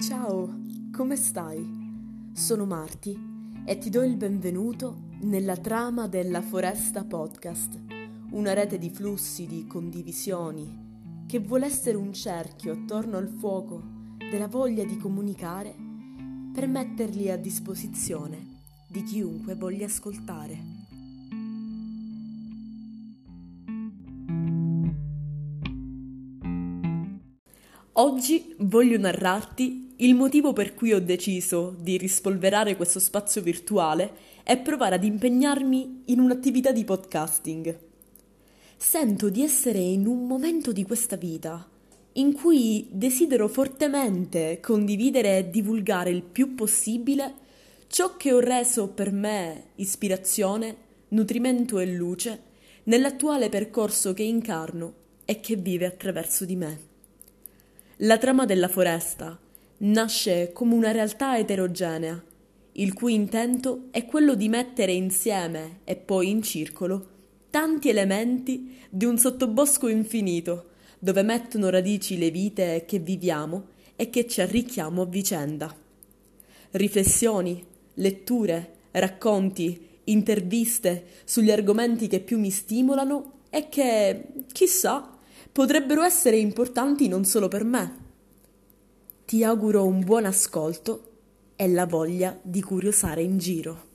Ciao, come stai? Sono Marti e ti do il benvenuto nella trama della Foresta Podcast, una rete di flussi, di condivisioni, che vuole essere un cerchio attorno al fuoco della voglia di comunicare per metterli a disposizione di chiunque voglia ascoltare. Oggi voglio narrarti il motivo per cui ho deciso di rispolverare questo spazio virtuale e provare ad impegnarmi in un'attività di podcasting. Sento di essere in un momento di questa vita in cui desidero fortemente condividere e divulgare il più possibile ciò che ho reso per me ispirazione, nutrimento e luce nell'attuale percorso che incarno e che vive attraverso di me. La trama della foresta nasce come una realtà eterogenea, il cui intento è quello di mettere insieme e poi in circolo tanti elementi di un sottobosco infinito, dove mettono radici le vite che viviamo e che ci arricchiamo a vicenda. Riflessioni, letture, racconti, interviste sugli argomenti che più mi stimolano e che, chissà, potrebbero essere importanti non solo per me. Ti auguro un buon ascolto e la voglia di curiosare in giro.